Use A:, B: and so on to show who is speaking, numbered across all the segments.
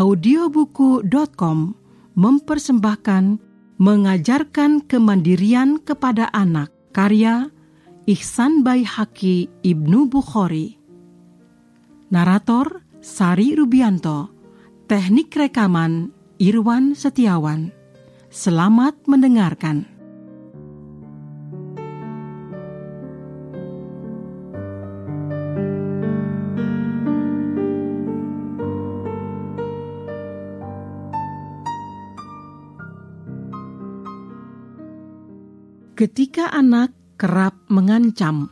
A: audiobuku.com mempersembahkan Mengajarkan Kemandirian kepada Anak. Karya Ihsan Baihaki Ibnu Bukhari. Narator Sari Rubianto. Teknik rekaman Irwan Setiawan. Selamat mendengarkan Ketika anak kerap mengancam,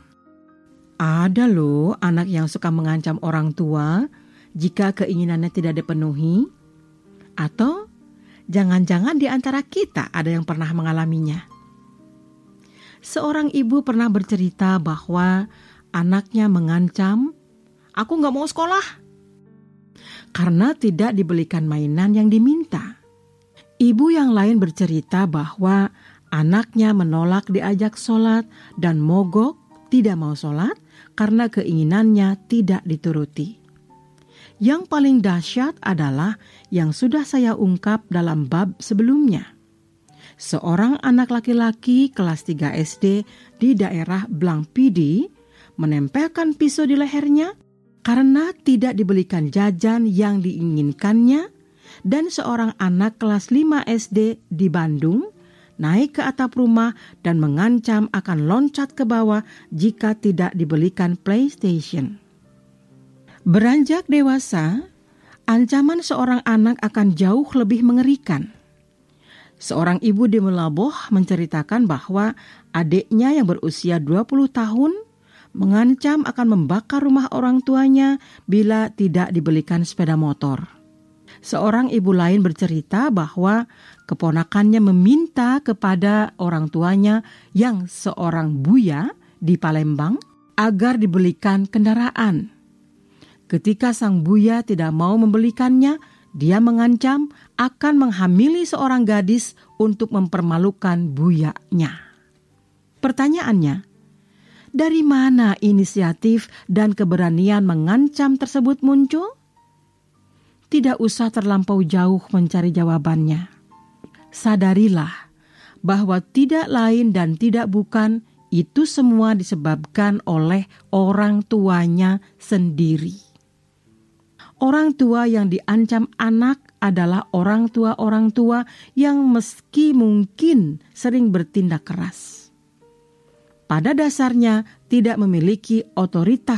A: ada loh anak yang suka mengancam orang tua jika keinginannya tidak dipenuhi, atau jangan-jangan di antara kita ada yang pernah mengalaminya. Seorang ibu pernah bercerita bahwa anaknya mengancam, "Aku nggak mau sekolah," karena tidak dibelikan mainan yang diminta. Ibu yang lain bercerita bahwa Anaknya menolak diajak sholat dan mogok tidak mau sholat karena keinginannya tidak dituruti. Yang paling dahsyat adalah yang sudah saya ungkap dalam bab sebelumnya. Seorang anak laki-laki kelas 3 SD di daerah Blangpidi menempelkan pisau di lehernya karena tidak dibelikan jajan yang diinginkannya dan seorang anak kelas 5 SD di Bandung naik ke atap rumah dan mengancam akan loncat ke bawah jika tidak dibelikan PlayStation. Beranjak dewasa, ancaman seorang anak akan jauh lebih mengerikan. Seorang ibu di Melaboh menceritakan bahwa adiknya yang berusia 20 tahun mengancam akan membakar rumah orang tuanya bila tidak dibelikan sepeda motor. Seorang ibu lain bercerita bahwa keponakannya meminta kepada orang tuanya yang seorang buya di Palembang agar dibelikan kendaraan. Ketika sang buya tidak mau membelikannya, dia mengancam akan menghamili seorang gadis untuk mempermalukan buyanya. Pertanyaannya, dari mana inisiatif dan keberanian mengancam tersebut muncul? Tidak usah terlampau jauh mencari jawabannya sadarilah bahwa tidak lain dan tidak bukan itu semua disebabkan oleh orang tuanya sendiri. Orang tua yang diancam anak adalah orang tua-orang tua yang meski mungkin sering bertindak keras. Pada dasarnya tidak memiliki otoritas